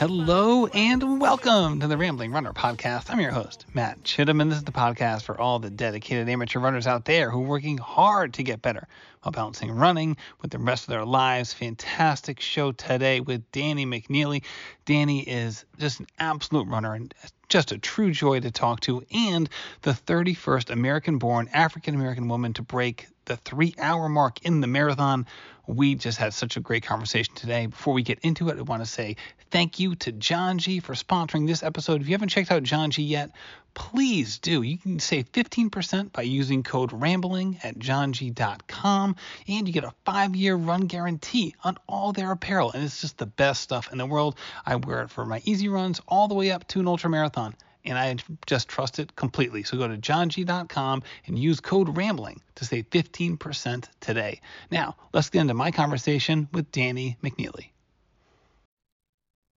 Hello and welcome to the Rambling Runner podcast. I'm your host, Matt Chittum, and this is the podcast for all the dedicated amateur runners out there who are working hard to get better while balancing running with the rest of their lives. Fantastic show today with Danni McNeilly. Danni is just an absolute runner and just a true joy to talk to, and the 31st American born African American woman to break the three hour mark in the marathon. We just had such a great conversation today. Before we get into it, I want to say thank you to Janji for sponsoring this episode. If you haven't checked out Janji yet, please do. You can save 15% by using code RAMBLING at janji.com, and you get a five year run guarantee on all their apparel. And it's just the best stuff in the world. I wear it for my easy runs all the way up to an ultra marathon and I just trust it completely. So go to janji.com and use code RAMBLING to save 15% today. Now, let's get into my conversation with Danni McNeilly.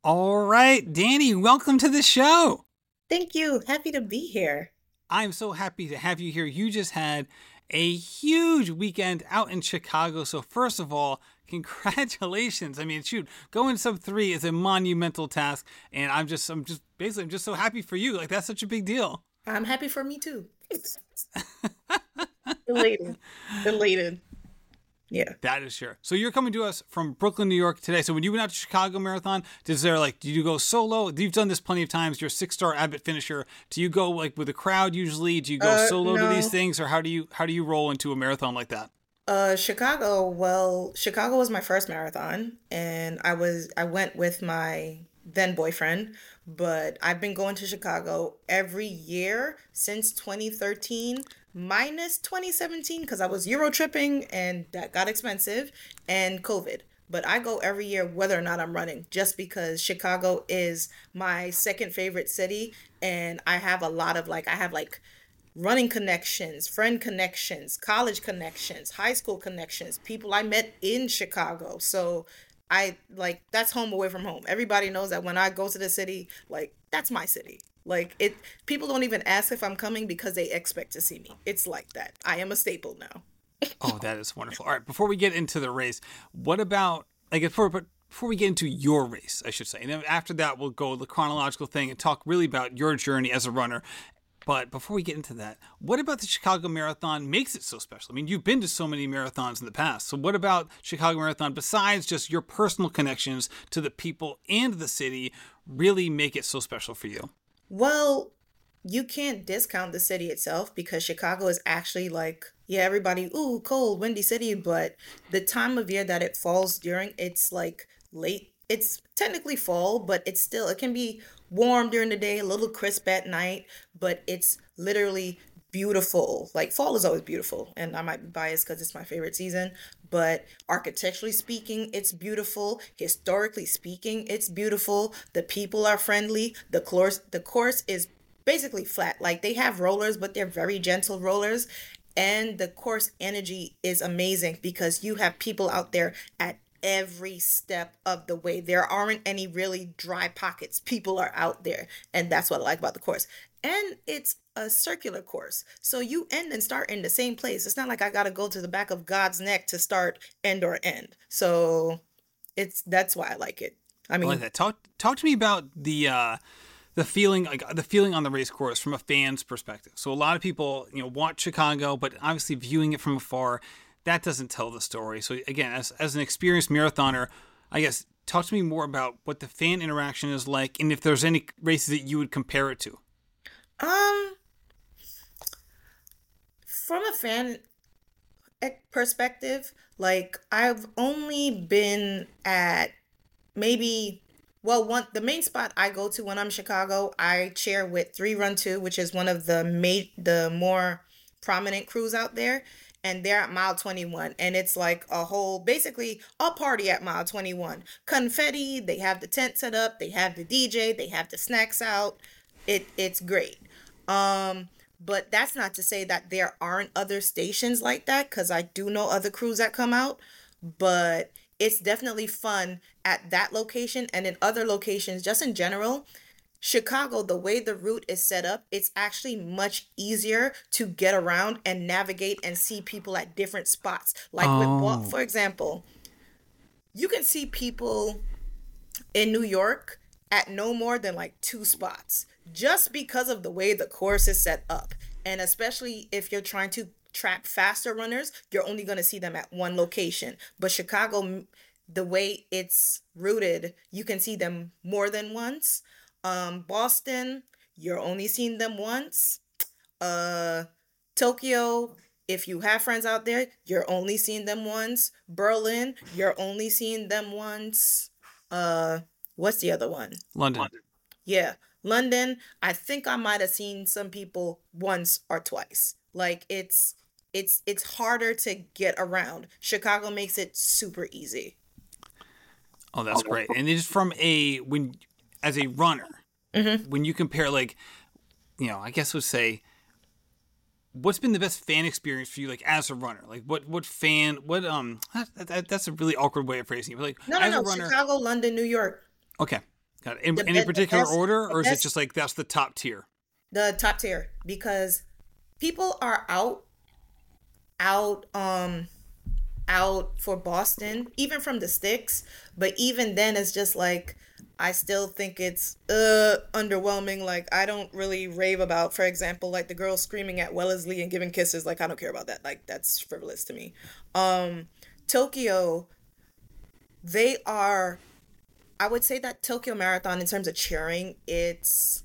All right, Danni, welcome to the show. Thank you. Happy to be here. I'm so happy to have you here. You just had a huge weekend out in Chicago. So, first of all, congratulations. I mean, shoot, going sub three is a monumental task. And I'm just, I'm just basically, I'm just so happy for you. Like, that's such a big deal. I'm happy for me too. Elated. Elated. Yeah. That is sure. So you're coming to us from Brooklyn, New York today. So when you went out to Chicago Marathon, is there like, did you go solo? You've done this plenty of times. You're a six star Abbott finisher. Do you go like with a crowd usually? Do you go uh, solo no. to these things or how do you, how do you roll into a marathon like that? Uh, Chicago. Well, Chicago was my first marathon and I was, I went with my then boyfriend, but I've been going to Chicago every year since 2013 minus 2017 because I was Euro tripping and that got expensive and COVID. But I go every year whether or not I'm running just because Chicago is my second favorite city and I have a lot of like I have like running connections, friend connections, college connections, high school connections, people I met in Chicago. So I like that's home away from home. Everybody knows that when I go to the city, like that's my city. Like it people don't even ask if I'm coming because they expect to see me. It's like that. I am a staple now. oh, that is wonderful. All right, before we get into the race, what about like before before we get into your race, I should say. And then after that we'll go the chronological thing and talk really about your journey as a runner. But before we get into that, what about the Chicago Marathon makes it so special? I mean, you've been to so many marathons in the past. So, what about Chicago Marathon, besides just your personal connections to the people and the city, really make it so special for you? Well, you can't discount the city itself because Chicago is actually like, yeah, everybody, ooh, cold, windy city, but the time of year that it falls during, it's like late. It's technically fall, but it's still, it can be warm during the day, a little crisp at night, but it's literally beautiful. Like fall is always beautiful, and I might be biased because it's my favorite season. But architecturally speaking, it's beautiful. Historically speaking, it's beautiful. The people are friendly. The course, the course is basically flat. Like they have rollers, but they're very gentle rollers. And the course energy is amazing because you have people out there at every step of the way. There aren't any really dry pockets. People are out there. And that's what I like about the course. And it's a circular course. So you end and start in the same place. It's not like I got to go to the back of God's neck to start end or end. So it's that's why I like it. I mean, I like that. Talk talk to me about the uh the feeling like the feeling on the race course from a fan's perspective. So a lot of people, you know, watch Chicago, but obviously viewing it from afar, that doesn't tell the story. So again, as as an experienced marathoner, I guess talk to me more about what the fan interaction is like, and if there's any races that you would compare it to. Um, from a fan perspective, like I've only been at maybe well one the main spot I go to when I'm Chicago, I chair with Three Run Two, which is one of the ma- the more prominent crews out there and they're at mile 21 and it's like a whole basically a party at mile 21 confetti they have the tent set up they have the dj they have the snacks out. It it's great. Um but that's not to say that there aren't other stations like that because i do know other crews that come out but it's definitely fun at that location and in other locations just in general Chicago, the way the route is set up, it's actually much easier to get around and navigate and see people at different spots. Like oh. with, for example, you can see people in New York at no more than like two spots just because of the way the course is set up. And especially if you're trying to track faster runners, you're only going to see them at one location. But Chicago, the way it's rooted, you can see them more than once. Um, Boston, you're only seeing them once. Uh, Tokyo, if you have friends out there, you're only seeing them once. Berlin, you're only seeing them once. Uh, what's the other one? London. Yeah, London. I think I might have seen some people once or twice. Like it's it's it's harder to get around. Chicago makes it super easy. Oh, that's great. And just from a when as a runner, Mm-hmm. when you compare like, you know, I guess would say, what's been the best fan experience for you, like as a runner? Like what what fan what um that, that, that's a really awkward way of phrasing it. But like No, no, no. runner, Chicago, London, New York. okay, got it. In The any the particular best- order, or is it just like that's the top tier? the top tier because people are out out um out for Boston even from the sticks but even then it's just like I still think it's uh underwhelming. Like I don't really rave about for example like the girl screaming at Wellesley and giving kisses. Like I don't care about that. Like that's frivolous to me. Um Tokyo they are I would say that Tokyo Marathon in terms of cheering it's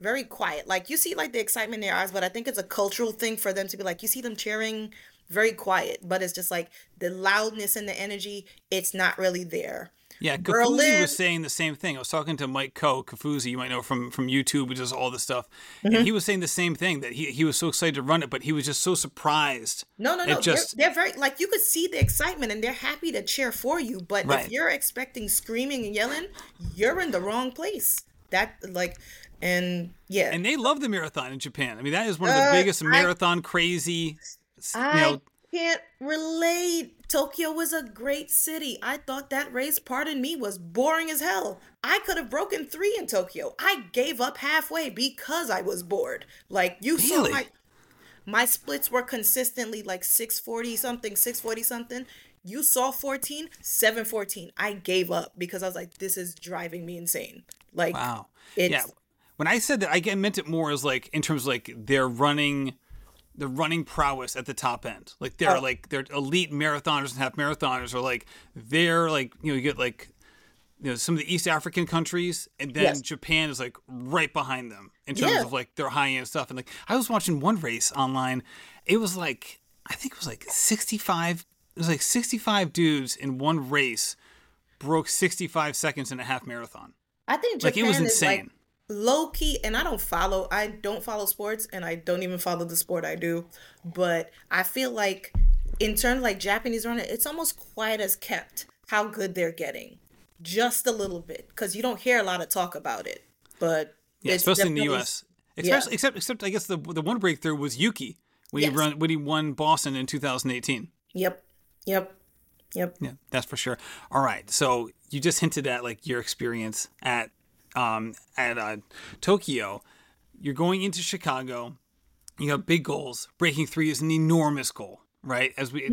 very quiet. Like you see like the excitement in their eyes, but I think it's a cultural thing for them to be like you see them cheering very quiet, but it's just like the loudness and the energy, it's not really there. Yeah, Kofuzi was saying the same thing. I was talking to Mike Coe, Kofuzi, you might know from from YouTube, who does all this stuff, Mm-hmm. and he was saying the same thing that he he was so excited to run it, but he was just so surprised. No, no, no. just- they're, they're very like you could see the excitement and they're happy to cheer for you. But Right. if you're expecting screaming and yelling, you're in the wrong place. That like, and yeah, And they love the marathon in Japan. I mean, that is one of the Uh, biggest I- marathon crazy. You I know, can't relate. Tokyo was a great city. I thought that race, pardon me, was boring as hell. I could have broken three in Tokyo. I gave up halfway because I was bored. Like you saw my my splits were consistently like 640 something, 640 something. You saw 14, 714. I gave up because I was like, this is driving me insane. Like wow. it's yeah. When I said that, I meant it more as like in terms of like they're running, the running prowess at the top end. Like they're Oh. like they're elite marathoners and half marathoners, or like they're like you know you get like you know some of the East African countries, and then Yes. Japan is like right behind them in terms Yeah. of like their high end stuff. And like I was watching one race online, it was like I think it was like sixty five. It was like sixty five dudes in one race broke sixty five seconds in a half marathon. I think Like it was is like insane. Low key, and I don't follow. I don't follow sports, and I don't even follow the sport I do. But I feel like, in terms of like Japanese running, it's almost quiet as kept how good they're getting, just a little bit, because you don't hear a lot of talk about it. But Yeah, it's especially in the U.S. Especially, except, except I guess the the one breakthrough was Yuki when he run when he won Boston in 2018. Yep, yep, yep. Yeah, that's for sure. All right, so you just hinted at like your experience at um at uh, Tokyo. You're going into Chicago. You have big goals. Breaking three is an enormous goal, right? As we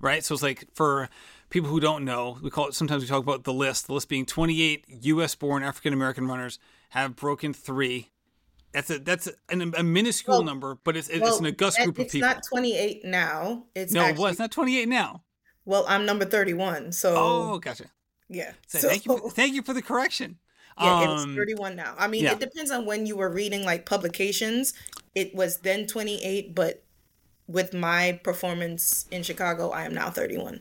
right, so it's like for people who don't know, we call it sometimes we talk about the list. The list being 28 U.S. born African American runners have broken three. That's a that's an, a minuscule Well- number, but it's it's Well, an august group of it's people. not 28 now. It's no, actually, well, it's not 28 now. Well, I'm number 31, so Oh, gotcha. yeah. So So, thank you. For, thank you for the correction. Yeah, Um, it's 31 now. I mean, yeah. it depends on when you were reading like publications. It was then 28, but with my performance in Chicago, I am now 31.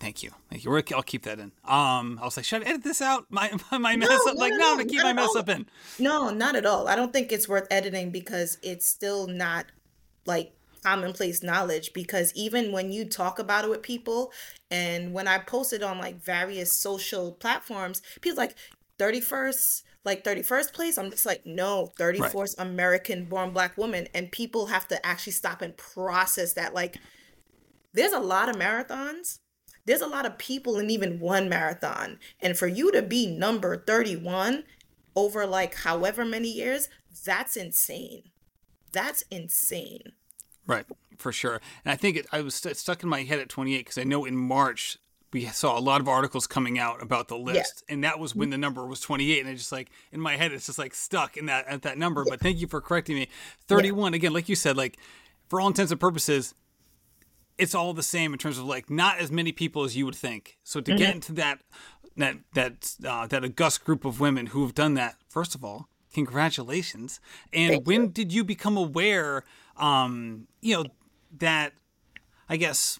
Thank you. Thank you. I'll keep that in. Um, I was like, should I edit this out? My my mess No, up. no, like, no, no, I'm no, gonna keep my mess all. up in. No, not at all. I don't think it's worth editing because it's still not like commonplace knowledge because even when you talk about it with people and when I posted on like various social platforms, people like 31st like 31st place i'm just like no 34th american born black woman. And people have to actually stop and process that like there's a lot of marathons. There's a lot of people in even one marathon. And for you to be number 31 over like however many years that's insane. That's insane. Right, for sure. And I think it, I was st- stuck in my head at 28 because I know in March we saw a lot of articles coming out about the list, yeah. and that was when the number was 28. And I just like in my head, it's just like stuck in that at that number. Yeah. But thank you for correcting me. 31 yeah. again, like you said, like for all intents and purposes, it's all the same in terms of like not as many people as you would think. So to mm-hmm. get into that that that uh, that august group of women who have done that, first of all, congratulations. And thank when you. did you become aware? Um, you know that I guess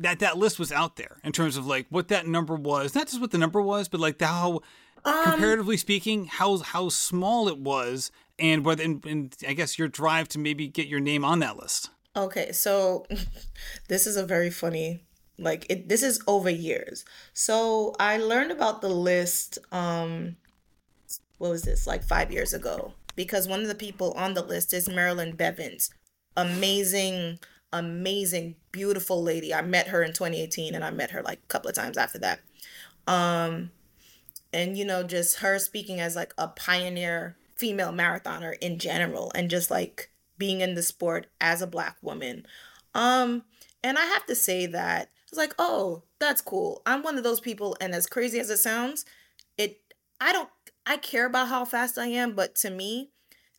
that that list was out there in terms of like what that number was, not just what the number was, but like the, how um, comparatively speaking, how how small it was, and whether and, and I guess your drive to maybe get your name on that list. Okay, so this is a very funny like it this is over years. So I learned about the list um what was this? Like 5 years ago because one of the people on the list is Marilyn Bevans Amazing amazing, beautiful lady. I met her in 2018 and I met her like a couple of times after that. Um, and you know, just her speaking as like a pioneer female marathoner in general and just like being in the sport as a black woman. Um, and I have to say that it's like, oh, that's cool. I'm one of those people, and as crazy as it sounds, it I don't I care about how fast I am, but to me,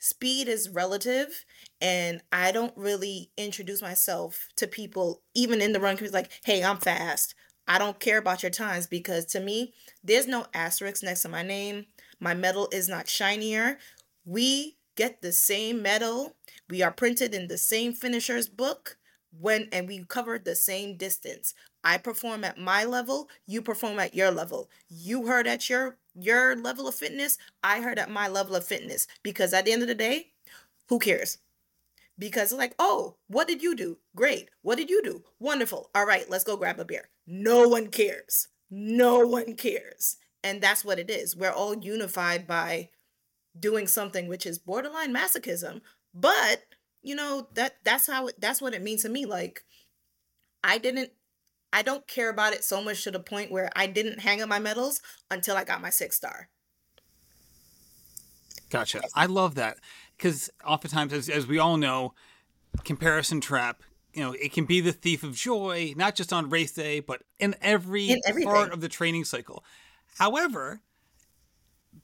speed is relative and I don't really introduce myself to people, even in the run community, like, hey, I'm fast. I don't care about your times because to me, there's no asterisk next to my name. My medal is not shinier. We get the same medal. We are printed in the same finisher's book when and we cover the same distance. I perform at my level, you perform at your level. You heard at your your level of fitness, I heard at my level of fitness because at the end of the day, who cares? because like, oh, what did you do? Great. What did you do? Wonderful. All right, let's go grab a beer. No one cares. No one cares. And that's what it is. We're all unified by doing something which is borderline masochism. But, you know, that that's how that's what it means to me. Like I didn't I don't care about it so much to the point where I didn't hang up my medals until I got my six star. Gotcha. I love that because oftentimes, as, as we all know, comparison trap, you know, it can be the thief of joy, not just on race day, but in every in part of the training cycle. However,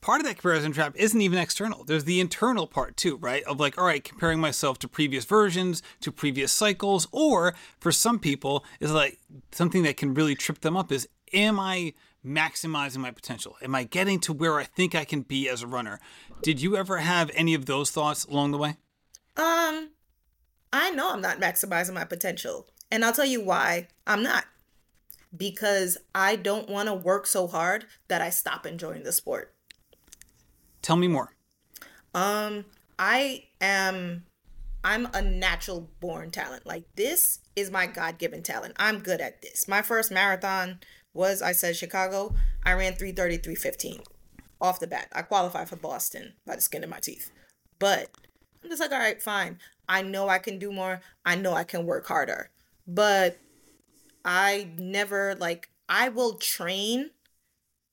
part of that comparison trap isn't even external. There's the internal part too, right? Of like, all right, comparing myself to previous versions, to previous cycles, or for some people, is like something that can really trip them up is, am I maximizing my potential? Am I getting to where I think I can be as a runner? Did you ever have any of those thoughts along the way? Um, I know I'm not maximizing my potential. And I'll tell you why I'm not. Because I don't want to work so hard that I stop enjoying the sport. Tell me more. Um, I am I'm a natural born talent. Like this is my God-given talent. I'm good at this. My first marathon was I said Chicago. I ran 330, 315 off the bat. I qualified for Boston by the skin of my teeth. But I'm just like, all right, fine. I know I can do more. I know I can work harder. But I never like I will train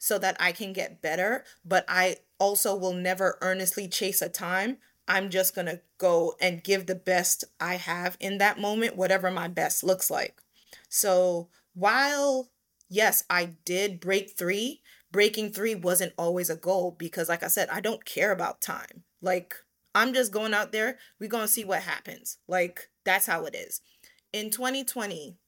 so that I can get better, but I also will never earnestly chase a time. I'm just going to go and give the best I have in that moment, whatever my best looks like. So, while yes, I did break three. Breaking three wasn't always a goal because, like I said, I don't care about time. Like, I'm just going out there. We're going to see what happens. Like, that's how it is. In 2020,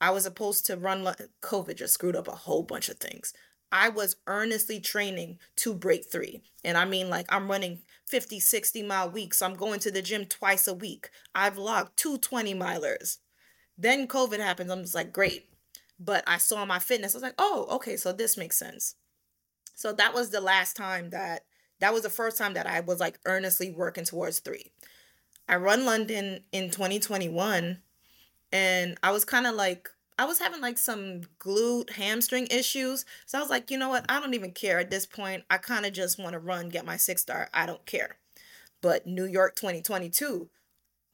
I was supposed to run, COVID just screwed up a whole bunch of things. I was earnestly training to break three. And I mean, like, I'm running 50, 60 mile weeks. I'm going to the gym twice a week. I've logged two 20 milers. Then COVID happens. I'm just like, great but I saw my fitness. I was like, oh, okay, so this makes sense. So that was the last time that that was the first time that I was like earnestly working towards three. I run London in 2021 and I was kind of like I was having like some glute hamstring issues. So I was like, you know what? I don't even care at this point. I kind of just want to run, get my six star. I don't care. But New York 2022,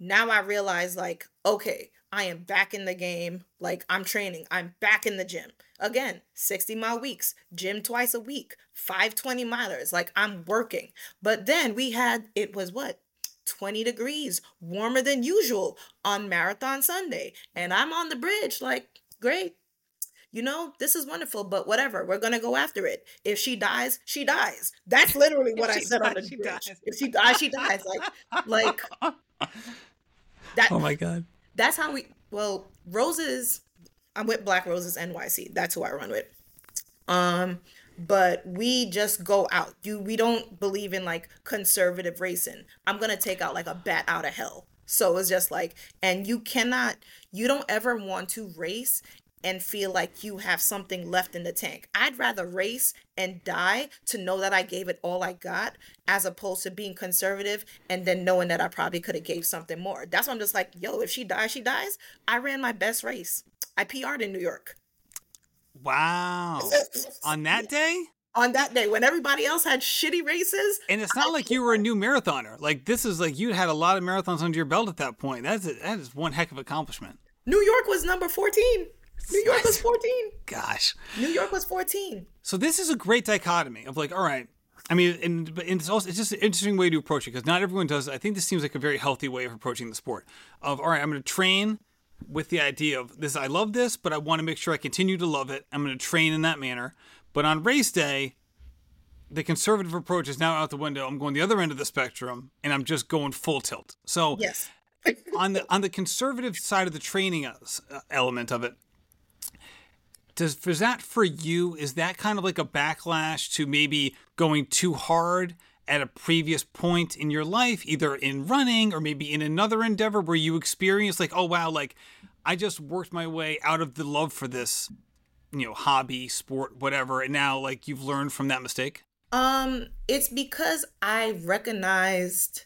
now I realize like, okay, I am back in the game. Like I'm training. I'm back in the gym. Again, 60 mile weeks, gym twice a week, 520 milers. Like I'm working. But then we had, it was what? 20 degrees, warmer than usual on Marathon Sunday. And I'm on the bridge, like great. You know, this is wonderful, but whatever. We're gonna go after it. If she dies, she dies. That's literally what I said on the she bridge. dies. If she dies, she dies. Like, like that. Oh my god. That's how we. Well, roses. I'm with Black Roses NYC. That's who I run with. Um, but we just go out. You we don't believe in like conservative racing. I'm gonna take out like a bat out of hell. So it's just like, and you cannot, you don't ever want to race and feel like you have something left in the tank. I'd rather race and die to know that I gave it all I got as opposed to being conservative and then knowing that I probably could have gave something more. That's why I'm just like, yo, if she dies, she dies. I ran my best race. I PR'd in New York. Wow. On that day? On that day when everybody else had shitty races. And it's not like you were a new marathoner. Like this is like you had a lot of marathons under your belt at that point. That's a, that is one heck of accomplishment. New York was number 14. New York was 14. Gosh. New York was 14. So this is a great dichotomy of like, all right. I mean, and, but it's also it's just an interesting way to approach it because not everyone does. I think this seems like a very healthy way of approaching the sport. Of all right, I'm going to train with the idea of this. I love this, but I want to make sure I continue to love it. I'm going to train in that manner. But on race day, the conservative approach is now out the window. I'm going the other end of the spectrum, and I'm just going full tilt. So Yes. on the on the conservative side of the training uh, element of it, does is that for you? Is that kind of like a backlash to maybe going too hard at a previous point in your life, either in running or maybe in another endeavor where you experience like, oh wow, like I just worked my way out of the love for this, you know, hobby, sport, whatever, and now like you've learned from that mistake? Um, it's because I recognized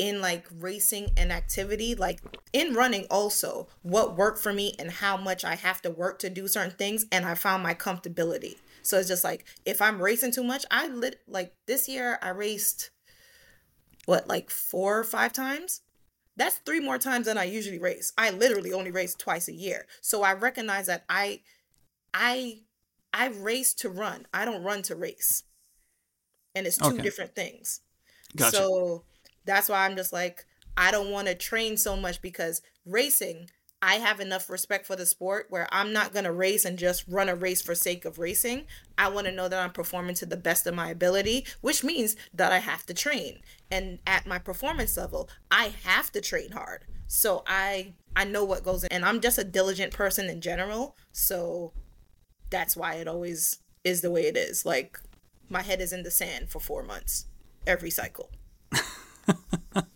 in like racing and activity, like in running also, what worked for me and how much I have to work to do certain things, and I found my comfortability. So it's just like if I'm racing too much, I lit like this year I raced what like four or five times. That's three more times than I usually race. I literally only race twice a year. So I recognize that I I I race to run. I don't run to race. And it's two Okay. different things. Gotcha. So that's why I'm just like, I don't want to train so much because racing, I have enough respect for the sport where I'm not going to race and just run a race for sake of racing. I want to know that I'm performing to the best of my ability, which means that I have to train. And at my performance level, I have to train hard. So I I know what goes in and I'm just a diligent person in general. So that's why it always is the way it is. Like my head is in the sand for 4 months every cycle.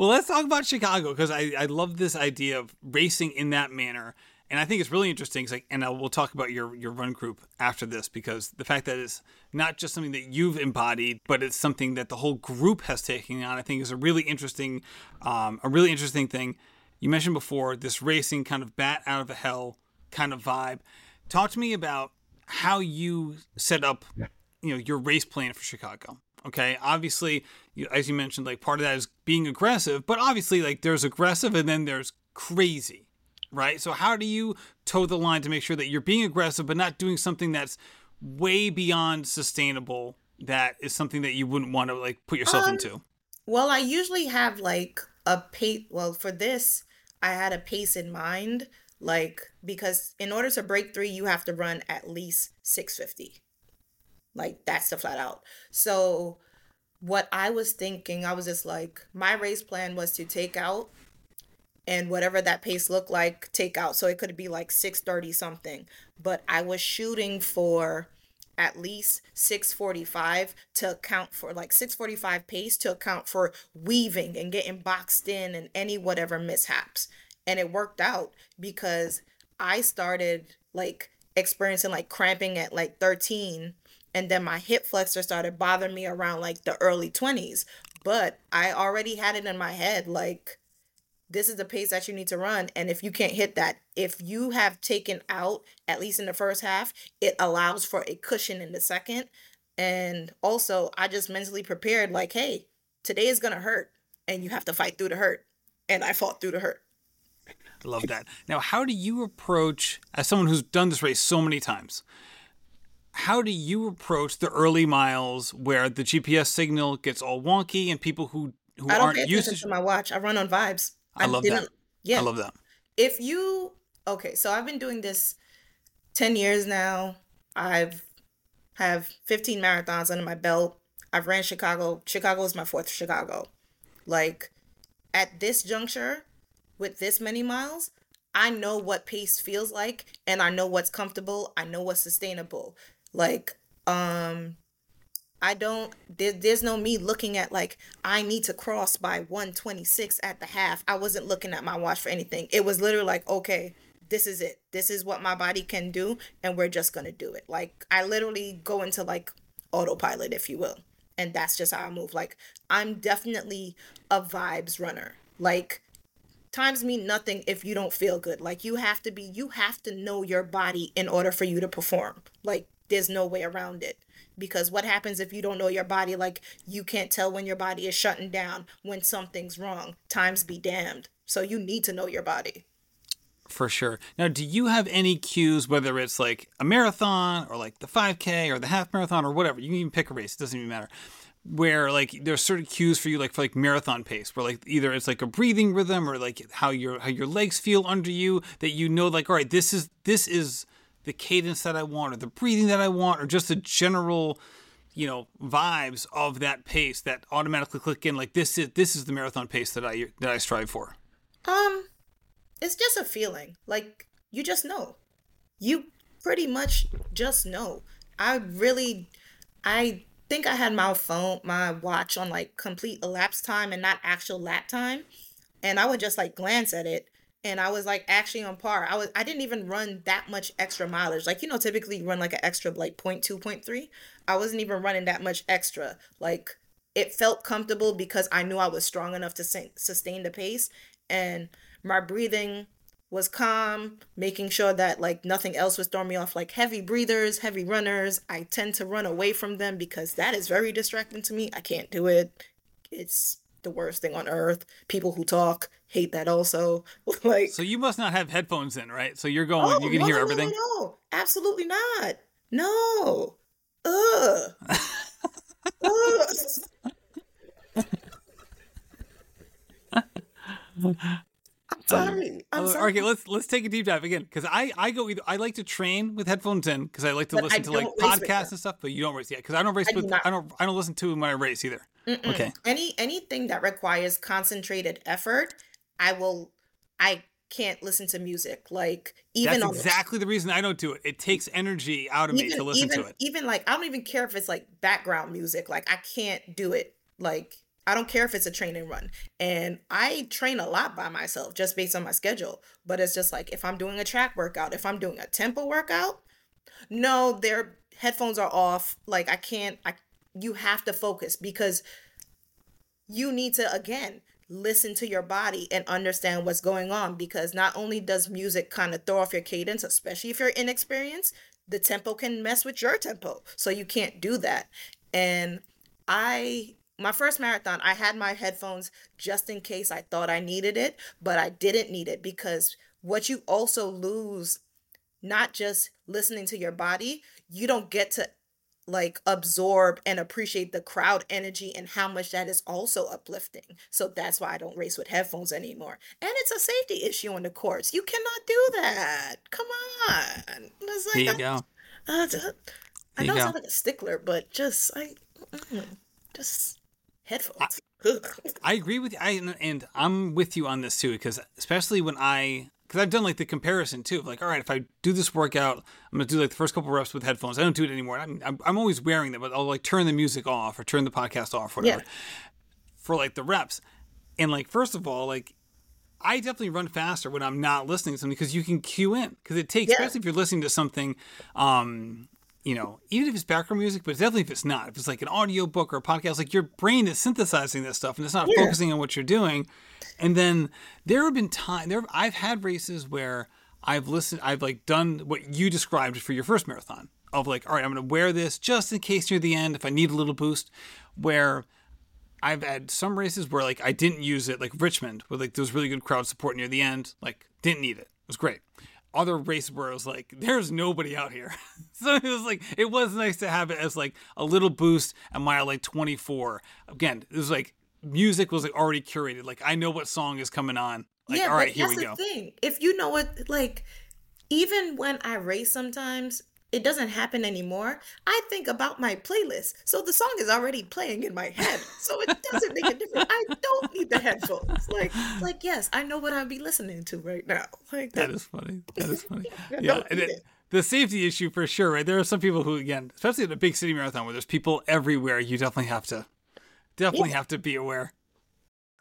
Well, let's talk about Chicago because I, I love this idea of racing in that manner. And I think it's really interesting. like, and uh, we'll talk about your, your run group after this because the fact that it's not just something that you've embodied, but it's something that the whole group has taken on, I think is a really interesting, um, a really interesting thing. You mentioned before this racing kind of bat out of the hell kind of vibe. Talk to me about how you set up, you know, your race plan for Chicago. Okay, obviously, you, as you mentioned, like part of that is being aggressive, but obviously, like there's aggressive and then there's crazy, right? So how do you toe the line to make sure that you're being aggressive but not doing something that's way beyond sustainable? That is something that you wouldn't want to like put yourself Um, into. Well, I usually have like a pace. Well, for this, I had a pace in mind, like because in order to break three, you have to run at least 650. Like that's the flat out. So, what I was thinking, I was just like, my race plan was to take out and whatever that pace looked like, take out. So it could be like 630 something. But I was shooting for at least 645 to account for like 645 pace to account for weaving and getting boxed in and any whatever mishaps. And it worked out because I started like experiencing like cramping at like 13 and then my hip flexor started bothering me around like the early 20s. But I already had it in my head like this is the pace that you need to run and if you can't hit that if you have taken out at least in the first half it allows for a cushion in the second and also i just mentally prepared like hey today is gonna hurt and you have to fight through the hurt and i fought through the hurt love that. Now, how do you approach, as someone who's done this race so many times, how do you approach the early miles where the GPS signal gets all wonky and people who, who i don't aren't pay used attention to to my watch i run on vibes I love that. yeah I love that. if you okay, so I've been doing this 10 years now. I've have 15 marathons under my belt. I've ran Chicago. Chicago is my fourth Chicago. Like at this juncture with this many miles, I know what pace feels like and I know what's comfortable. I know what's sustainable. Like um I don't there, there's no me looking at like I need to cross by 126 at the half. I wasn't looking at my watch for anything. It was literally like, okay, this is it. This is what my body can do and we're just going to do it. Like I literally go into like autopilot if you will. And that's just how I move. Like I'm definitely a vibes runner. Like times mean nothing if you don't feel good. Like you have to be you have to know your body in order for you to perform. Like there's no way around it. Because what happens if you don't know your body? Like you can't tell when your body is shutting down when something's wrong. Times be damned. So you need to know your body. For sure. Now do you have any cues whether it's like a marathon or like the 5k or the half marathon or whatever you can even pick a race it doesn't even matter where like there's certain cues for you like for like marathon pace where like either it's like a breathing rhythm or like how your how your legs feel under you that you know like all right this is this is the cadence that I want or the breathing that I want or just the general you know vibes of that pace that automatically click in like this is this is the marathon pace that I that I strive for. Um it's just a feeling. Like you just know. You pretty much just know. I really I think I had my phone my watch on like complete elapsed time and not actual lap time and I would just like glance at it and I was like actually on par. I was I didn't even run that much extra mileage. Like you know, typically you run like an extra like 0.2, 0.3. I wasn't even running that much extra. Like it felt comfortable because I knew I was strong enough to sustain the pace, and my breathing was calm, making sure that like nothing else was throwing me off. Like heavy breathers, heavy runners, I tend to run away from them because that is very distracting to me. I can't do it. It's the worst thing on earth. People who talk hate that also. like So you must not have headphones in, right? So you're going, oh, you can no, hear no, everything. No, no, absolutely not. No. Ugh. Ugh. I'm sorry. I'm uh, sorry. Okay, let's let's take a deep dive again because I I go either I like to train with headphones in because I like to but listen to like podcasts and stuff, but you don't race yet because I don't race I with do I don't I don't listen to when I race either. Mm-mm. Okay. Any anything that requires concentrated effort, I will. I can't listen to music. Like even that's exactly the, the reason I don't do it. It takes energy out of even, me to listen even, to it. Even like I don't even care if it's like background music. Like I can't do it. Like I don't care if it's a training run. And I train a lot by myself just based on my schedule. But it's just like if I'm doing a track workout, if I'm doing a tempo workout, no, their headphones are off. Like I can't I you have to focus because you need to again listen to your body and understand what's going on because not only does music kind of throw off your cadence especially if you're inexperienced the tempo can mess with your tempo so you can't do that and i my first marathon i had my headphones just in case i thought i needed it but i didn't need it because what you also lose not just listening to your body you don't get to like absorb and appreciate the crowd energy and how much that is also uplifting. So that's why I don't race with headphones anymore. And it's a safety issue on the course. You cannot do that. Come on. It's like, there you go. I, I know I'm like a stickler, but just I just headphones. I, I agree with you. I and I'm with you on this too because especially when I because I've done like the comparison too. Like, all right, if I do this workout, I'm gonna do like the first couple reps with headphones. I don't do it anymore. I'm, I'm, I'm always wearing them, but I'll like turn the music off or turn the podcast off, whatever, yeah. for like the reps. And like, first of all, like I definitely run faster when I'm not listening to something because you can cue in because it takes, yeah. especially if you're listening to something, um, you know, even if it's background music, but definitely if it's not, if it's like an audio book or a podcast, like your brain is synthesizing this stuff and it's not yeah. focusing on what you're doing. And then there have been time there I've had races where I've listened I've like done what you described for your first marathon of like, all right, I'm gonna wear this just in case near the end if I need a little boost. Where I've had some races where like I didn't use it, like Richmond, where like there was really good crowd support near the end, like didn't need it. It was great. Other race was like, there's nobody out here. so it was like it was nice to have it as like a little boost at mile like 24. Again, it was like music was like already curated. Like I know what song is coming on Like, yeah, all right, here we go. Thing. If you know what, like, even when I race, sometimes it doesn't happen anymore. I think about my playlist, so the song is already playing in my head, so it doesn't make a difference. I don't need the headphones. Like, like yes, I know what I'll be listening to right now. Like that, that is funny. That is funny. yeah, and it, the safety issue for sure. Right, there are some people who, again, especially at a big city marathon where there's people everywhere, you definitely have to definitely yeah. have to be aware.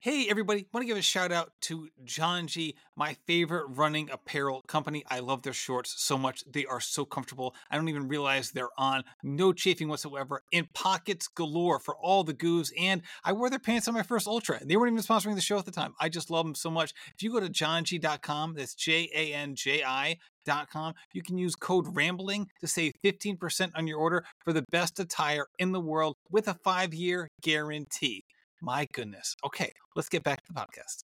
Hey, everybody, want to give a shout out to Janji, my favorite running apparel company. I love their shorts so much. They are so comfortable. I don't even realize they're on. No chafing whatsoever. In pockets galore for all the goos. And I wore their pants on my first Ultra. They weren't even sponsoring the show at the time. I just love them so much. If you go to janji.com, that's J A N J I.com, you can use code RAMBLING to save 15% on your order for the best attire in the world with a five year guarantee. My goodness. Okay, let's get back to the podcast.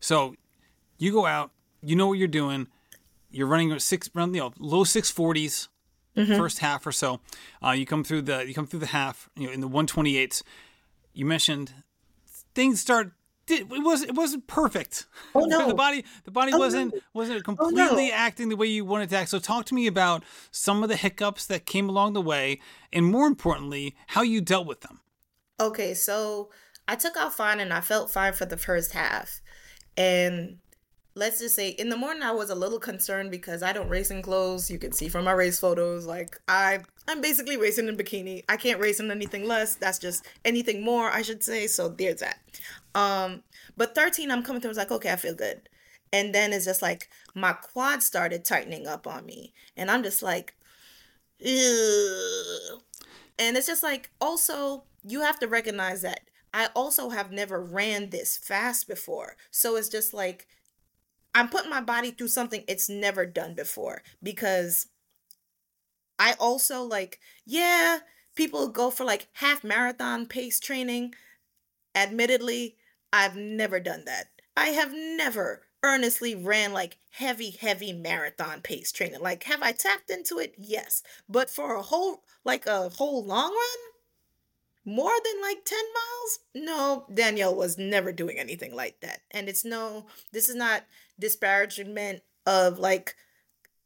So you go out, you know what you're doing. You're running six, you know, low six forties, mm-hmm. first half or so. Uh, you come through the, you come through the half, you know, in the 128s. You mentioned things start. It was it wasn't perfect. Oh no, the body the body oh, wasn't no. wasn't completely oh, no. acting the way you wanted to act. So talk to me about some of the hiccups that came along the way, and more importantly, how you dealt with them. Okay, so I took out fine and I felt fine for the first half. And let's just say in the morning I was a little concerned because I don't race in clothes. You can see from my race photos, like I I'm basically racing in bikini. I can't race in anything less. That's just anything more, I should say. So there's that. Um, but 13, I'm coming through. I was like, okay, I feel good. And then it's just like my quad started tightening up on me, and I'm just like, Ugh. and it's just like also you have to recognize that I also have never ran this fast before. So it's just like I'm putting my body through something it's never done before because I also like, yeah, people go for like half marathon pace training. Admittedly, I've never done that. I have never earnestly ran like heavy, heavy marathon pace training. Like, have I tapped into it? Yes. But for a whole, like a whole long run, more than like 10 miles? No danielle was never doing anything like that. And it's no this is not disparagement of like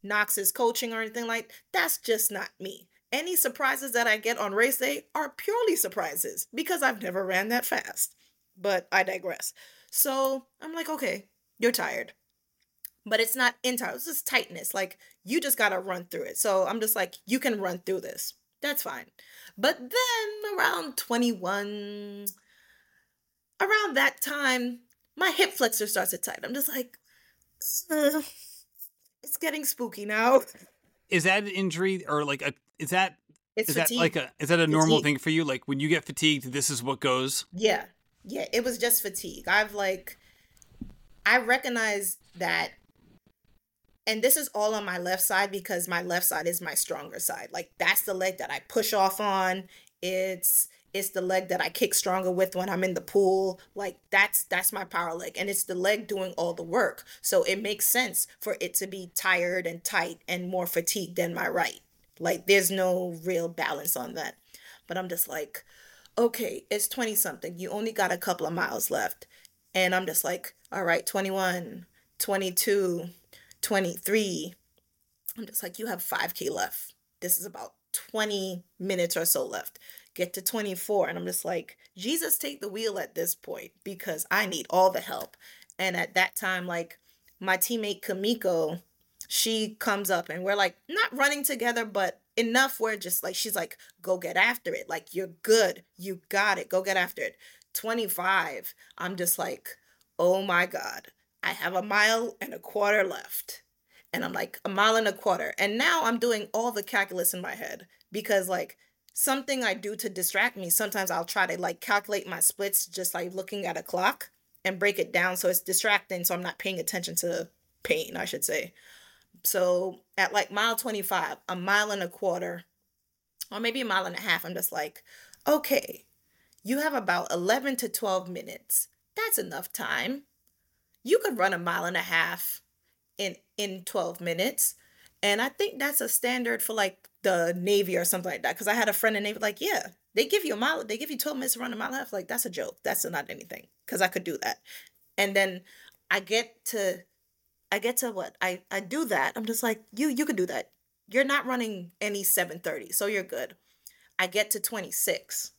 knox's coaching or anything like that's just not me. Any surprises that i get on race day are purely surprises because i've never ran that fast. But i digress. So i'm like okay you're tired. But it's not entire it's just tightness. Like you just gotta run through it. So i'm just like you can run through this that's fine but then around 21, around that time, my hip flexor starts to tighten. I'm just like, it's getting spooky now. Is that an injury or like a, is that, it's is fatigue. that like a, is that a normal fatigue. thing for you? Like when you get fatigued, this is what goes? Yeah. Yeah. It was just fatigue. I've like, I recognize that and this is all on my left side because my left side is my stronger side. Like that's the leg that i push off on. It's it's the leg that i kick stronger with when i'm in the pool. Like that's that's my power leg and it's the leg doing all the work. So it makes sense for it to be tired and tight and more fatigued than my right. Like there's no real balance on that. But i'm just like okay it's 20 something you only got a couple of miles left. And i'm just like all right 21 22 23. I'm just like, you have 5K left. This is about 20 minutes or so left. Get to 24. And I'm just like, Jesus, take the wheel at this point because I need all the help. And at that time, like my teammate Kamiko, she comes up and we're like, not running together, but enough where just like, she's like, go get after it. Like, you're good. You got it. Go get after it. 25. I'm just like, oh my God. I have a mile and a quarter left. And I'm like, a mile and a quarter. And now I'm doing all the calculus in my head because, like, something I do to distract me, sometimes I'll try to like calculate my splits just like looking at a clock and break it down so it's distracting. So I'm not paying attention to the pain, I should say. So at like mile 25, a mile and a quarter, or maybe a mile and a half, I'm just like, okay, you have about 11 to 12 minutes. That's enough time you could run a mile and a half in in 12 minutes and i think that's a standard for like the navy or something like that because i had a friend in navy like yeah they give you a mile they give you 12 minutes to run a mile and a half like that's a joke that's not anything because i could do that and then I get to I get to what? I I do that. I'm just like, you you could do that. You're not running any 730, so you're good. I get to 26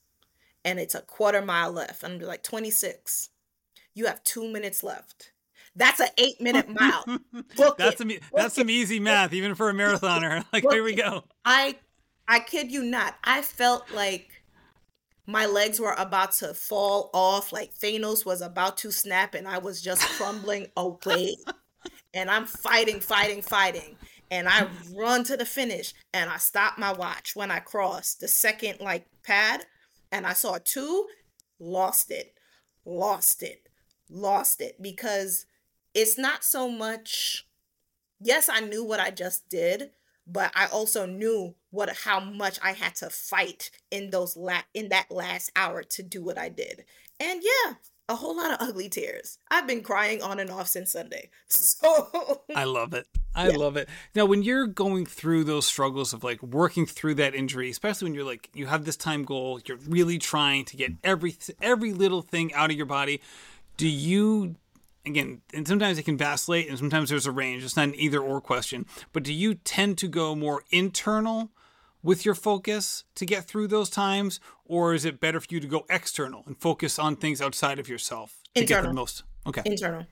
and it's a quarter mile left. I'm like 26. You have 2 minutes left. That's an 8 minute mile. Book that's some that's some easy math even for a marathoner. Like Book here we go. I I kid you not. I felt like my legs were about to fall off, like Thanos was about to snap, and I was just crumbling away. And I'm fighting, fighting, fighting. And I run to the finish and I stop my watch when I cross the second like pad and I saw two, lost it, lost it, lost it because it's not so much. Yes, I knew what I just did, but I also knew what how much I had to fight in those la- in that last hour to do what I did. And yeah, a whole lot of ugly tears. I've been crying on and off since Sunday. So I love it. I yeah. love it. Now, when you're going through those struggles of like working through that injury, especially when you're like you have this time goal, you're really trying to get every every little thing out of your body. Do you again, and sometimes it can vacillate, and sometimes there's a range. It's not an either or question. But do you tend to go more internal with your focus to get through those times, or is it better for you to go external and focus on things outside of yourself to internal. get the most? Okay, internal.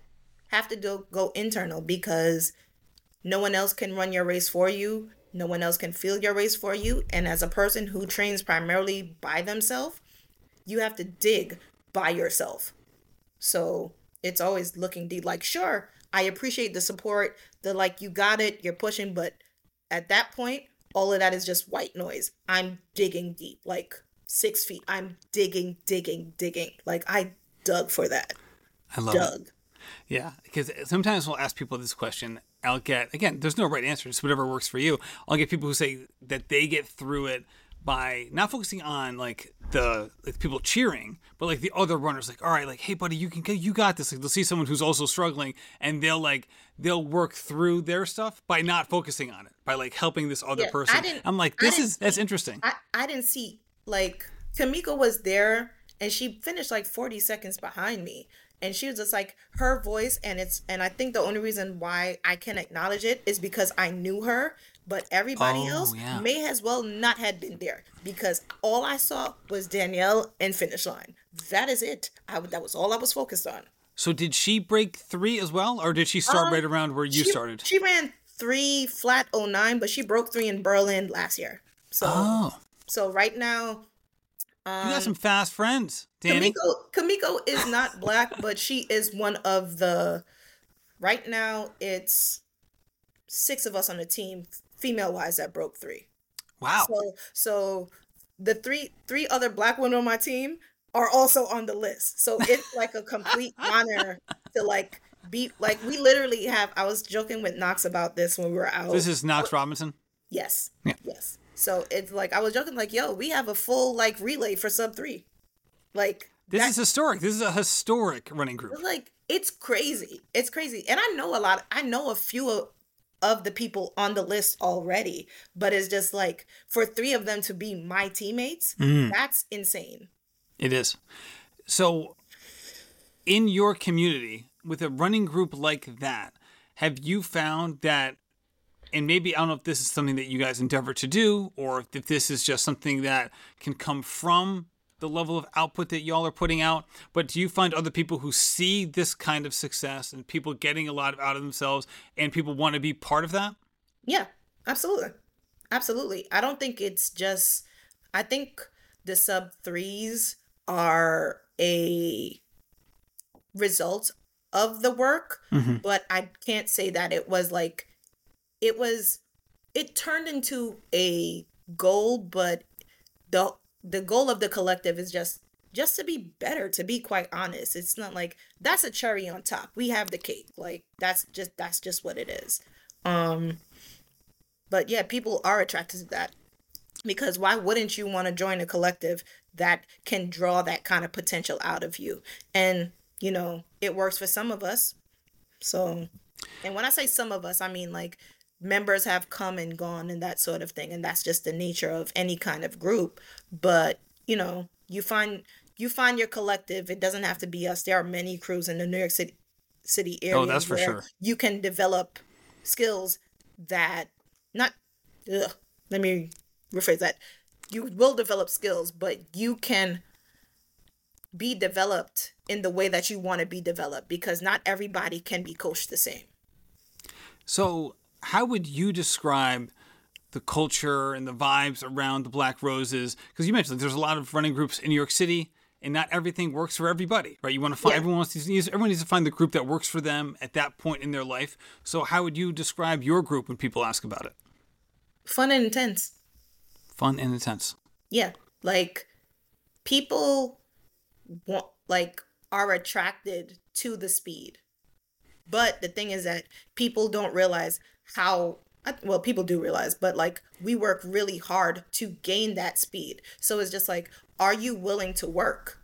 Have to do, go internal because no one else can run your race for you. No one else can feel your race for you. And as a person who trains primarily by themselves, you have to dig by yourself. So it's always looking deep. Like, sure, I appreciate the support, the like, you got it, you're pushing, but at that point, all of that is just white noise. I'm digging deep, like six feet. I'm digging, digging, digging. Like, I dug for that. I love dug. it. Yeah, because sometimes we'll ask people this question. I'll get again. There's no right answer. It's whatever works for you. I'll get people who say that they get through it by not focusing on like the like people cheering, but like the other runners, like, all right, like, hey, buddy, you can you got this. Like, they'll see someone who's also struggling, and they'll like they'll work through their stuff by not focusing on it, by like helping this other yeah, person. I'm like, this is that's interesting. I I didn't see like Kamiko was there, and she finished like 40 seconds behind me, and she was just like her voice, and it's and I think the only reason why I can acknowledge it is because I knew her but everybody oh, else yeah. may as well not have been there because all I saw was Danielle and finish line. That is it. I, that was all I was focused on. So did she break three as well, or did she start um, right around where you she, started? She ran three flat 09, but she broke three in Berlin last year. So, oh. so right now, um, you got some fast friends, Danni. Kamiko, Kamiko is not black, but she is one of the. Right now, it's six of us on the team female wise that broke three. Wow. So so the three three other black women on my team are also on the list. So it's like a complete honor to like be like we literally have I was joking with Knox about this when we were out. This is Knox Robinson? Yes. Yeah. Yes. So it's like I was joking like, yo, we have a full like relay for sub three. Like this that, is historic. This is a historic running group. Like it's crazy. It's crazy. And I know a lot. I know a few of the people on the list already, but it's just like for three of them to be my teammates, mm. that's insane. It is. So, in your community, with a running group like that, have you found that, and maybe I don't know if this is something that you guys endeavor to do, or if this is just something that can come from the level of output that y'all are putting out, but do you find other people who see this kind of success and people getting a lot out of themselves and people want to be part of that? Yeah, absolutely. Absolutely. I don't think it's just, I think the sub threes are a result of the work, mm-hmm. but I can't say that it was like, it was, it turned into a goal, but the the goal of the collective is just just to be better to be quite honest. It's not like that's a cherry on top. We have the cake. Like that's just that's just what it is. Um but yeah people are attracted to that. Because why wouldn't you want to join a collective that can draw that kind of potential out of you? And you know it works for some of us. So and when i say some of us i mean like members have come and gone and that sort of thing and that's just the nature of any kind of group but you know you find you find your collective it doesn't have to be us there are many crews in the new york city city areas. Oh, that's for sure. You can develop skills that not. Ugh, let me rephrase that. You will develop skills, but you can be developed in the way that you want to be developed because not everybody can be coached the same. So, how would you describe the culture and the vibes around the Black Roses? Because you mentioned there's a lot of running groups in New York City, and not everything works for everybody, right? You want to find Yeah. everyone wants to everyone needs to find the group that works for them at that point in their life. So, how would you describe your group when people ask about it? Fun and intense. Fun and intense. Yeah. Like people want like are attracted to the speed. But the thing is that people don't realize how well people do realize, but like we work really hard to gain that speed. So it's just like are you willing to work?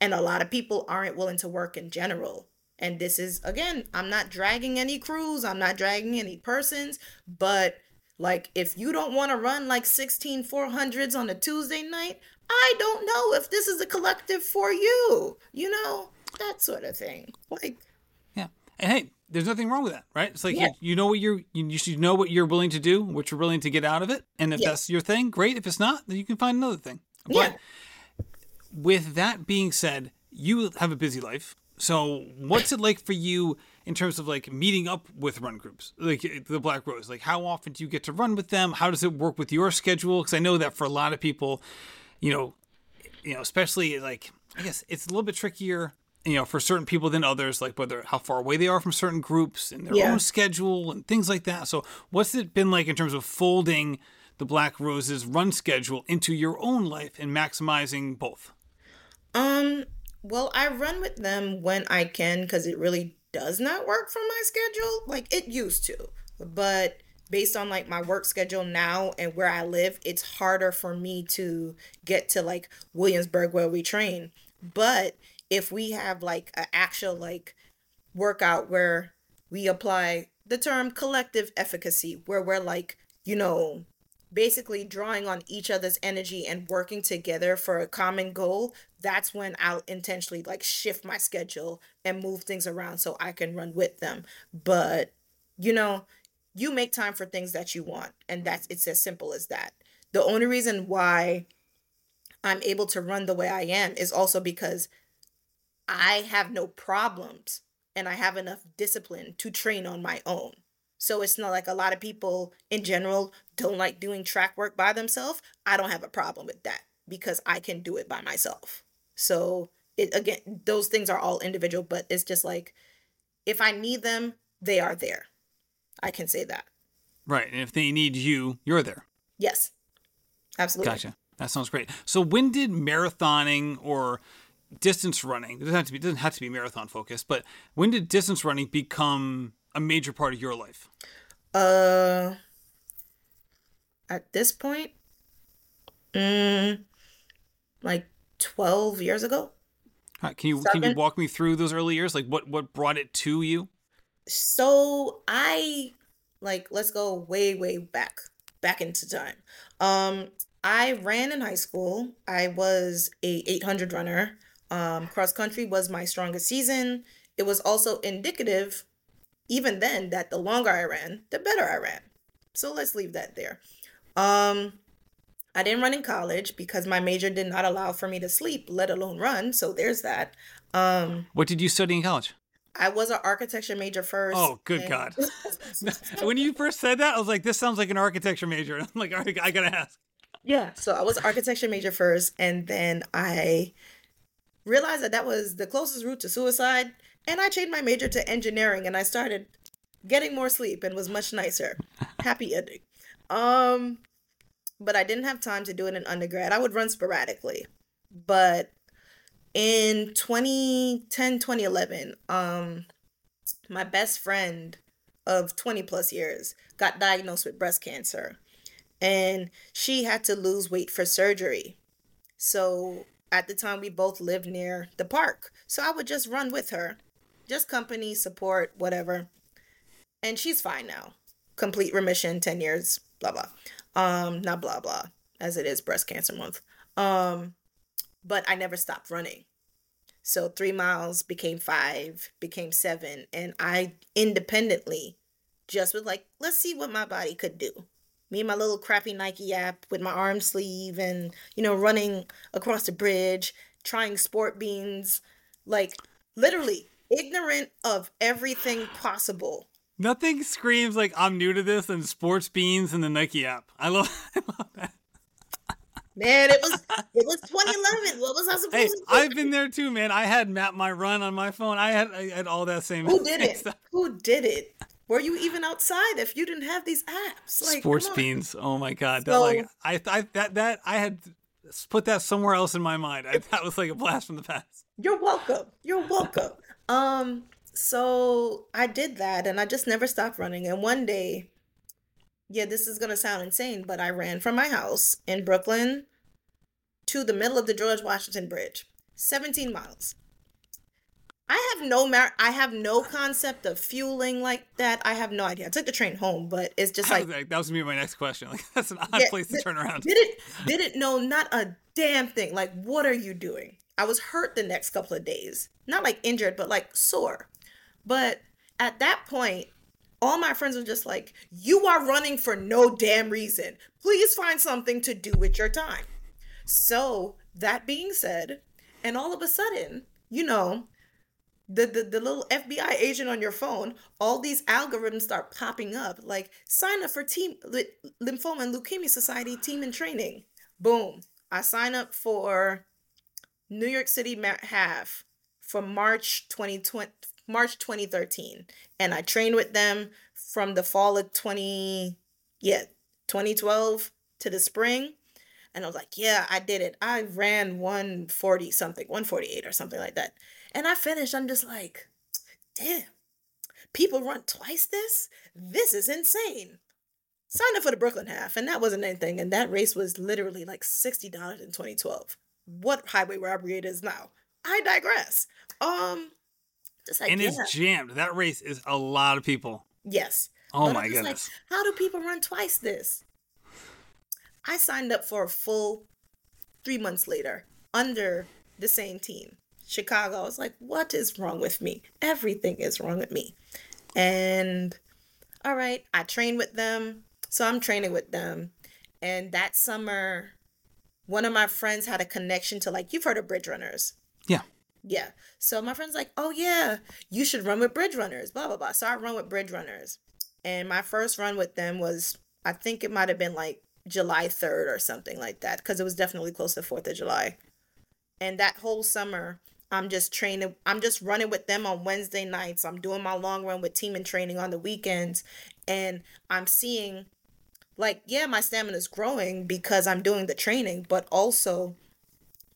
And a lot of people aren't willing to work in general. And this is again, I'm not dragging any crews, I'm not dragging any persons, but like if you don't want to run like 16 400s on a Tuesday night, I don't know if this is a collective for you. You know, that sort of thing. Like Yeah. And hey, there's nothing wrong with that, right? It's like Yeah. you, you know what you're you, you should know what you're willing to do, what you're willing to get out of it, and if Yeah. that's your thing, great. If it's not, then you can find another thing. Yeah. But with that being said, you have a busy life. So what's it like for you in terms of like meeting up with run groups, like the Black Rose? Like how often do you get to run with them? How does it work with your schedule? Because I know that for a lot of people, you know, you know, especially like I guess it's a little bit trickier, you know, for certain people than others, like whether how far away they are from certain groups and their Yeah. own schedule and things like that. So, what's it been like in terms of folding the Black Roses run schedule into your own life and maximizing both? Um, well, I run with them when I can because it really does not work for my schedule. Like it used to, but based on like my work schedule now and where I live, it's harder for me to get to like Williamsburg where we train. But if we have like an actual like workout where we apply the term collective efficacy, where we're like, you know, basically drawing on each other's energy and working together for a common goal, that's when I'll intentionally like shift my schedule and move things around so I can run with them. But you know, you make time for things that you want, and that's it's as simple as that. The only reason why I'm able to run the way I am is also because I have no problems and I have enough discipline to train on my own. So it's not like a lot of people in general don't like doing track work by themselves. I don't have a problem with that because I can do it by myself. So it again, those things are all individual, but it's just like if I need them, they are there. I can say that. Right. And if they need you, you're there. Yes. Absolutely. Gotcha. That sounds great. So when did marathoning or distance running, it doesn't have to be, doesn't have to be marathon focused, but when did distance running become a major part of your life? Uh, at this point, mm, like twelve years ago. Right, can you can you walk me through those early years? Like what what brought it to you? So I like let's go way way back back into time. Um, I ran in high school. I was a 800 runner. Um, cross country was my strongest season. It was also indicative, even then, that the longer I ran, the better I ran. So let's leave that there. Um, I didn't run in college because my major did not allow for me to sleep, let alone run. So there's that. Um, What did you study in college? I was an architecture major first. Oh, good and- God. when you first said that, I was like, this sounds like an architecture major. I'm like, all right, I gotta ask. Yeah. So I was architecture major first, and then I realized that that was the closest route to suicide, and I changed my major to engineering, and I started getting more sleep and was much nicer. Happy ending. Um, but I didn't have time to do it in undergrad. I would run sporadically, but in 2010 2011 um my best friend of 20 plus years got diagnosed with breast cancer and she had to lose weight for surgery. So at the time, we both lived near the park. So I would just run with her, just company, support, whatever. And she's fine now. Complete remission, 10 years, blah, blah. Um, not blah, blah, as it is breast cancer month. Um, but I never stopped running. So three miles became five, became seven. And I independently just was like, let's see what my body could do. Me and my little crappy Nike app with my arm sleeve and, you know, running across the bridge, trying sport beans, like literally ignorant of everything possible. Nothing screams like I'm new to this than sports beans and the Nike app. I love, I love that. Man, it was it was 2011. What was I supposed hey, to do? I've been there too, man. I had map my run on my phone. I had I had all that same. Who did it? Stuff. Who did it? Were you even outside if you didn't have these apps? Like sports beans. Oh my god! So, that like I I that that I had put that somewhere else in my mind. I, that was like a blast from the past. You're welcome. You're welcome. um. So I did that, and I just never stopped running. And one day yeah, this is going to sound insane, but I ran from my house in Brooklyn to the middle of the George Washington Bridge, 17 miles. I have no mar- I have no concept of fueling like that. I have no idea. I took the train home, but it's just like that was gonna be my next question. Like that's an odd yeah, place to turn around. Didn't didn't know not a damn thing. Like what are you doing? I was hurt the next couple of days. Not like injured, but like sore. But at that point, all my friends were just like, You are running for no damn reason. Please find something to do with your time. So, that being said, and all of a sudden, you know, the, the, the little FBI agent on your phone, all these algorithms start popping up like sign up for team lymphoma and leukemia society Team in Training. Boom. I sign up for New York City half for March 2020 March 2013 and I trained with them from the fall of 20 yeah, 2012 to the spring. And I was like, yeah, I did it. I ran 140 something, 148 or something like that. And I finished. I'm just like, damn, people run twice this? This is insane. Signed up for the Brooklyn half, and that wasn't anything. And that race was literally like $60 in 2012. What highway robbery it is now. I digress. Um, just like, and yeah. it's jammed. That race is a lot of people. Yes. Oh but my goodness. Like, how do people run twice this? I signed up for a full three months later under the same team. Chicago. I was like, what is wrong with me? Everything is wrong with me. And all right, I train with them. So I'm training with them. And that summer, one of my friends had a connection to like, you've heard of Bridge Runners. Yeah. Yeah. So my friend's like, oh yeah, you should run with Bridge Runners, blah, blah, blah. So I run with Bridge Runners. And my first run with them was, I think it might have been like July 3rd or something like that, because it was definitely close to 4th of July. And that whole summer, I'm just training, I'm just running with them on Wednesday nights. I'm doing my long run with Team in Training on the weekends. And I'm seeing, like, yeah, my stamina is growing because I'm doing the training, but also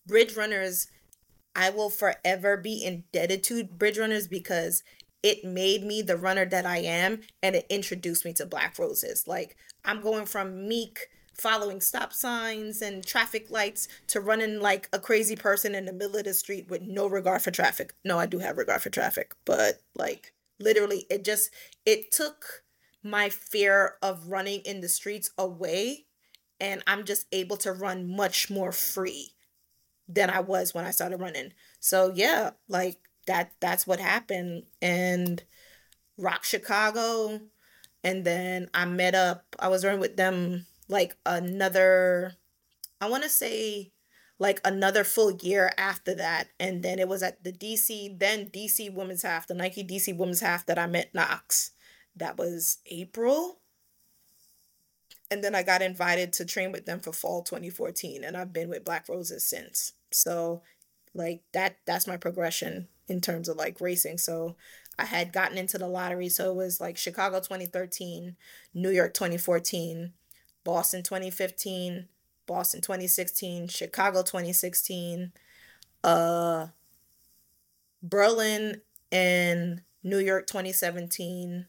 bridge runners I will forever be indebted to Bridge Runners because it made me the runner that I am and it introduced me to Black Roses. Like I'm going from meek following stop signs and traffic lights to running like a crazy person in the middle of the street with no regard for traffic. No, I do have regard for traffic, but like literally it just it took my fear of running in the streets away and I'm just able to run much more free than I was when I started running. So yeah, like that that's what happened and Rock Chicago and then I met up I was running with them like another I want to say like another full year after that and then it was at the DC then DC Women's Half the Nike DC Women's Half that I met Knox. That was April and then I got invited to train with them for fall 2014 and I've been with Black Roses since. So like that that's my progression in terms of like racing. So I had gotten into the lottery so it was like Chicago 2013, New York 2014, Boston 2015, Boston 2016, Chicago 2016, uh Berlin and New York 2017,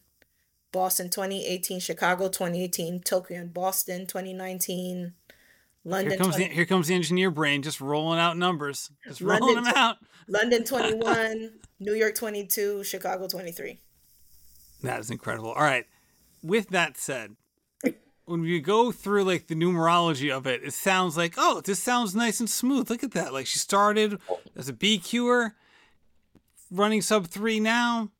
Boston 2018, Chicago 2018, Tokyo and Boston 2019. London here comes 20, the here comes the engineer brain just rolling out numbers. Just London, rolling them out. London 21, New York 22, Chicago 23. That is incredible. All right. With that said, when we go through like the numerology of it, it sounds like, oh, this sounds nice and smooth. Look at that. Like she started as a BQer running sub three now,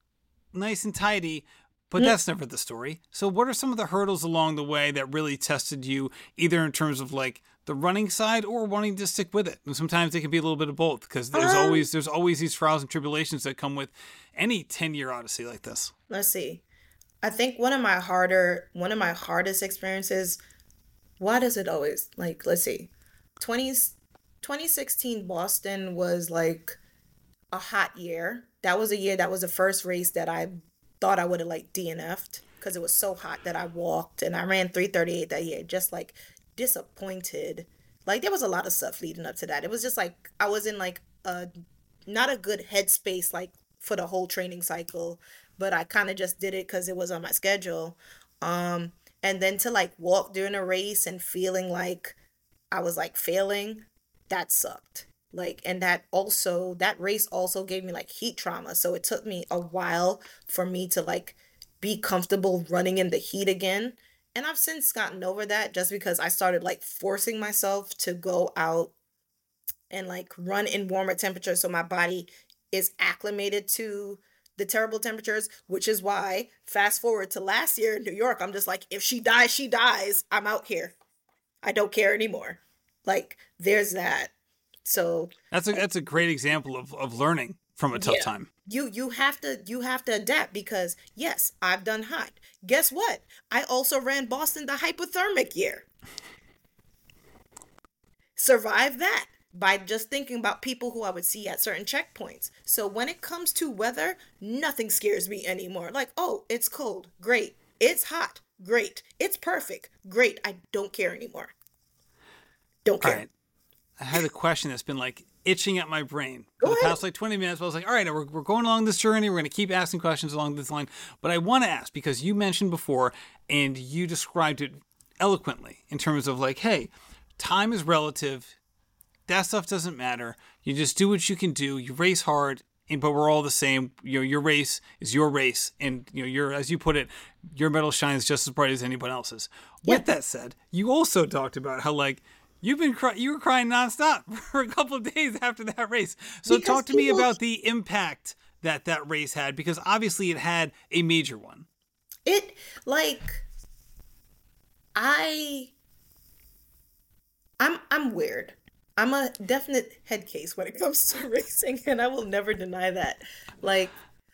nice and tidy. But that's never the story. So, what are some of the hurdles along the way that really tested you, either in terms of like the running side or wanting to stick with it? And sometimes it can be a little bit of both because there's um, always there's always these trials and tribulations that come with any ten year odyssey like this. Let's see. I think one of my harder, one of my hardest experiences. Why does it always like? Let's see, 20, 2016 Boston was like a hot year. That was a year that was the first race that I thought I would have like DNF'd because it was so hot that I walked and I ran 338 that year, just like disappointed. Like there was a lot of stuff leading up to that. It was just like I was in like a not a good headspace like for the whole training cycle, but I kind of just did it because it was on my schedule. Um, and then to like walk during a race and feeling like I was like failing, that sucked like and that also that race also gave me like heat trauma so it took me a while for me to like be comfortable running in the heat again and i've since gotten over that just because i started like forcing myself to go out and like run in warmer temperatures so my body is acclimated to the terrible temperatures which is why fast forward to last year in new york i'm just like if she dies she dies i'm out here i don't care anymore like there's that so that's a that's a great example of, of learning from a tough yeah. time. You you have to you have to adapt because yes, I've done hot. Guess what? I also ran Boston the hypothermic year. Survive that by just thinking about people who I would see at certain checkpoints. So when it comes to weather, nothing scares me anymore. Like, oh, it's cold. Great. It's hot. Great. It's perfect. Great. I don't care anymore. Don't care. I had a question that's been like itching at my brain for the past like 20 minutes. I was like, all right, we're, we're going along this journey. We're going to keep asking questions along this line. But I want to ask because you mentioned before and you described it eloquently in terms of like, hey, time is relative. That stuff doesn't matter. You just do what you can do. You race hard, and, but we're all the same. You know, your race is your race, and you know, your as you put it, your medal shines just as bright as anyone else's. Yeah. With that said, you also talked about how like You've been cry- you were crying nonstop for a couple of days after that race. So because talk to me about the impact that that race had because obviously it had a major one. It like I I'm I'm weird. I'm a definite head case when it comes to racing and I will never deny that. Like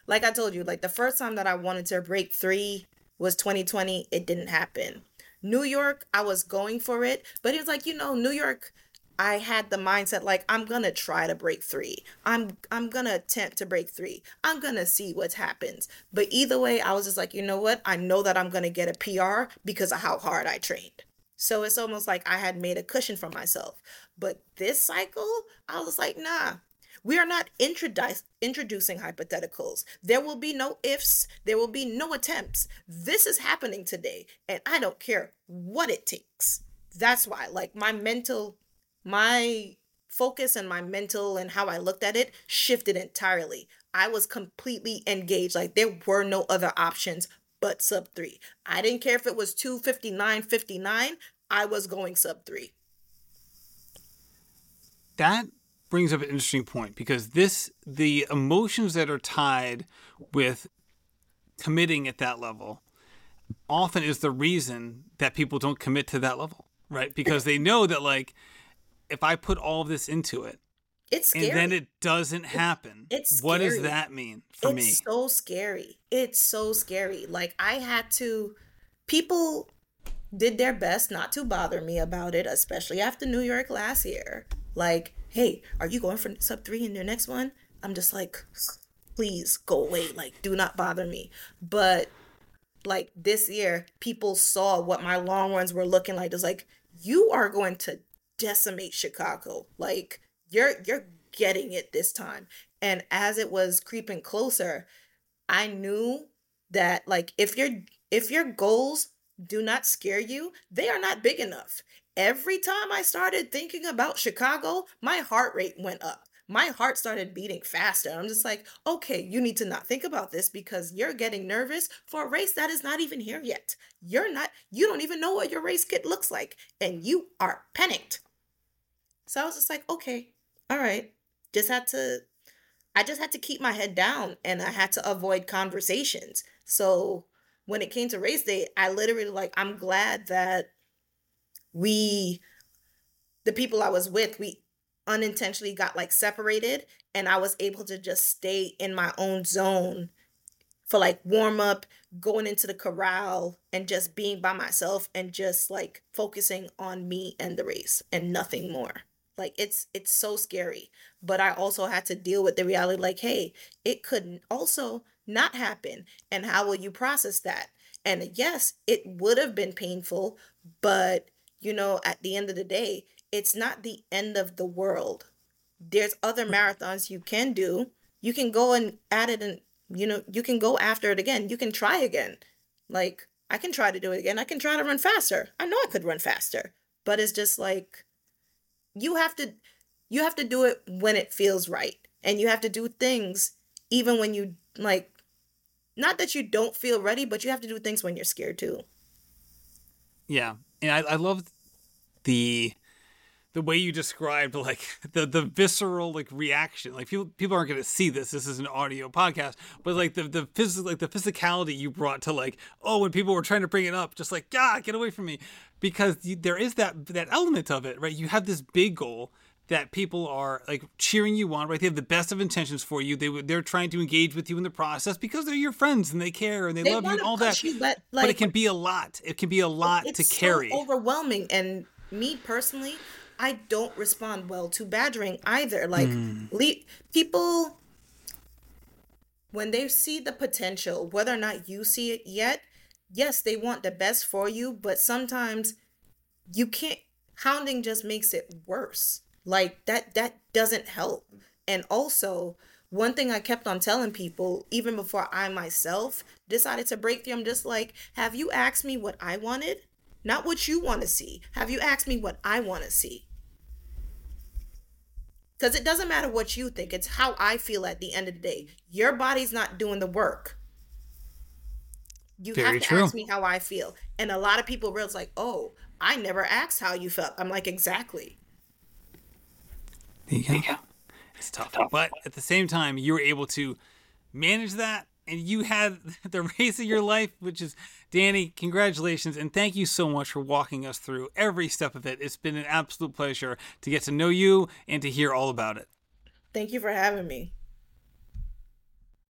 like I told you, like the first time that I wanted to break 3 was 2020, it didn't happen. New York, I was going for it, but it was like, you know, New York, I had the mindset like I'm gonna try to break three. I'm I'm gonna attempt to break three. I'm gonna see what happens. But either way, I was just like, you know what? I know that I'm gonna get a PR because of how hard I trained. So it's almost like I had made a cushion for myself. But this cycle, I was like, nah, we are not introdu- introducing hypotheticals. There will be no ifs, there will be no attempts. This is happening today, and I don't care what it takes. That's why, like, my mental, my focus and my mental and how I looked at it shifted entirely. I was completely engaged. Like, there were no other options but sub three. I didn't care if it was 259.59, I was going sub three. That brings up an interesting point because this the emotions that are tied with committing at that level often is the reason that people don't commit to that level, right? Because they know that like if I put all of this into it, it's scary. and then it doesn't happen. It's scary. what does that mean for it's me? It's so scary. It's so scary. Like I had to people did their best not to bother me about it, especially after New York last year. Like hey, are you going for sub three in your next one? I'm just like, please go away. Like, do not bother me. But like this year, people saw what my long runs were looking like. It's like, you are going to decimate Chicago. Like, you're you're getting it this time. And as it was creeping closer, I knew that like if your if your goals do not scare you, they are not big enough every time I started thinking about Chicago, my heart rate went up. My heart started beating faster. I'm just like, okay, you need to not think about this because you're getting nervous for a race that is not even here yet. You're not, you don't even know what your race kit looks like, and you are panicked. So I was just like, okay, all right. Just had to I just had to keep my head down and I had to avoid conversations. So when it came to race day, I literally like I'm glad that we the people I was with, we unintentionally got like separated and I was able to just stay in my own zone for like warm up, going into the corral and just being by myself and just like focusing on me and the race and nothing more. Like it's it's so scary. But I also had to deal with the reality like, hey, it could also not happen. And how will you process that? And yes, it would have been painful, but you know, at the end of the day, it's not the end of the world. There's other mm. marathons you can do. You can go and add it and you know, you can go after it again. You can try again. Like I can try to do it again. I can try to run faster. I know I could run faster. But it's just like you have to you have to do it when it feels right. And you have to do things even when you like not that you don't feel ready, but you have to do things when you're scared too. Yeah. And I, I love the the way you described like the the visceral like reaction. Like people people aren't going to see this. This is an audio podcast. But like the the physical like the physicality you brought to like oh when people were trying to bring it up just like god get away from me. Because you, there is that that element of it right? You have this big goal that people are like cheering you on, right? They have the best of intentions for you. They they're trying to engage with you in the process because they're your friends and they care and they, they love you and all that. You, but, like, but, it can be a lot. It can be a lot to carry. So overwhelming. And me personally, I don't respond well to badgering either. Like mm. le- people when they see the potential, whether or not you see it yet, yes, they want the best for you, but sometimes you can't hounding just makes it worse like that that doesn't help. And also, one thing I kept on telling people, even before I myself decided to break through, I'm just like, have you asked me what I wanted? Not what you want to see. Have you asked me what I want to see? Because it doesn't matter what you think, it's how I feel at the end of the day. Your body's not doing the work. You Very have to true. ask me how I feel. And a lot of people realize, like, oh, I never asked how you felt. I'm like, exactly. There you go. It's tough. But at the same time, you were able to manage that and you had the race of your life, which is Danni. Congratulations and thank you so much for walking us through every step of it. It's been an absolute pleasure to get to know you and to hear all about it. Thank you for having me.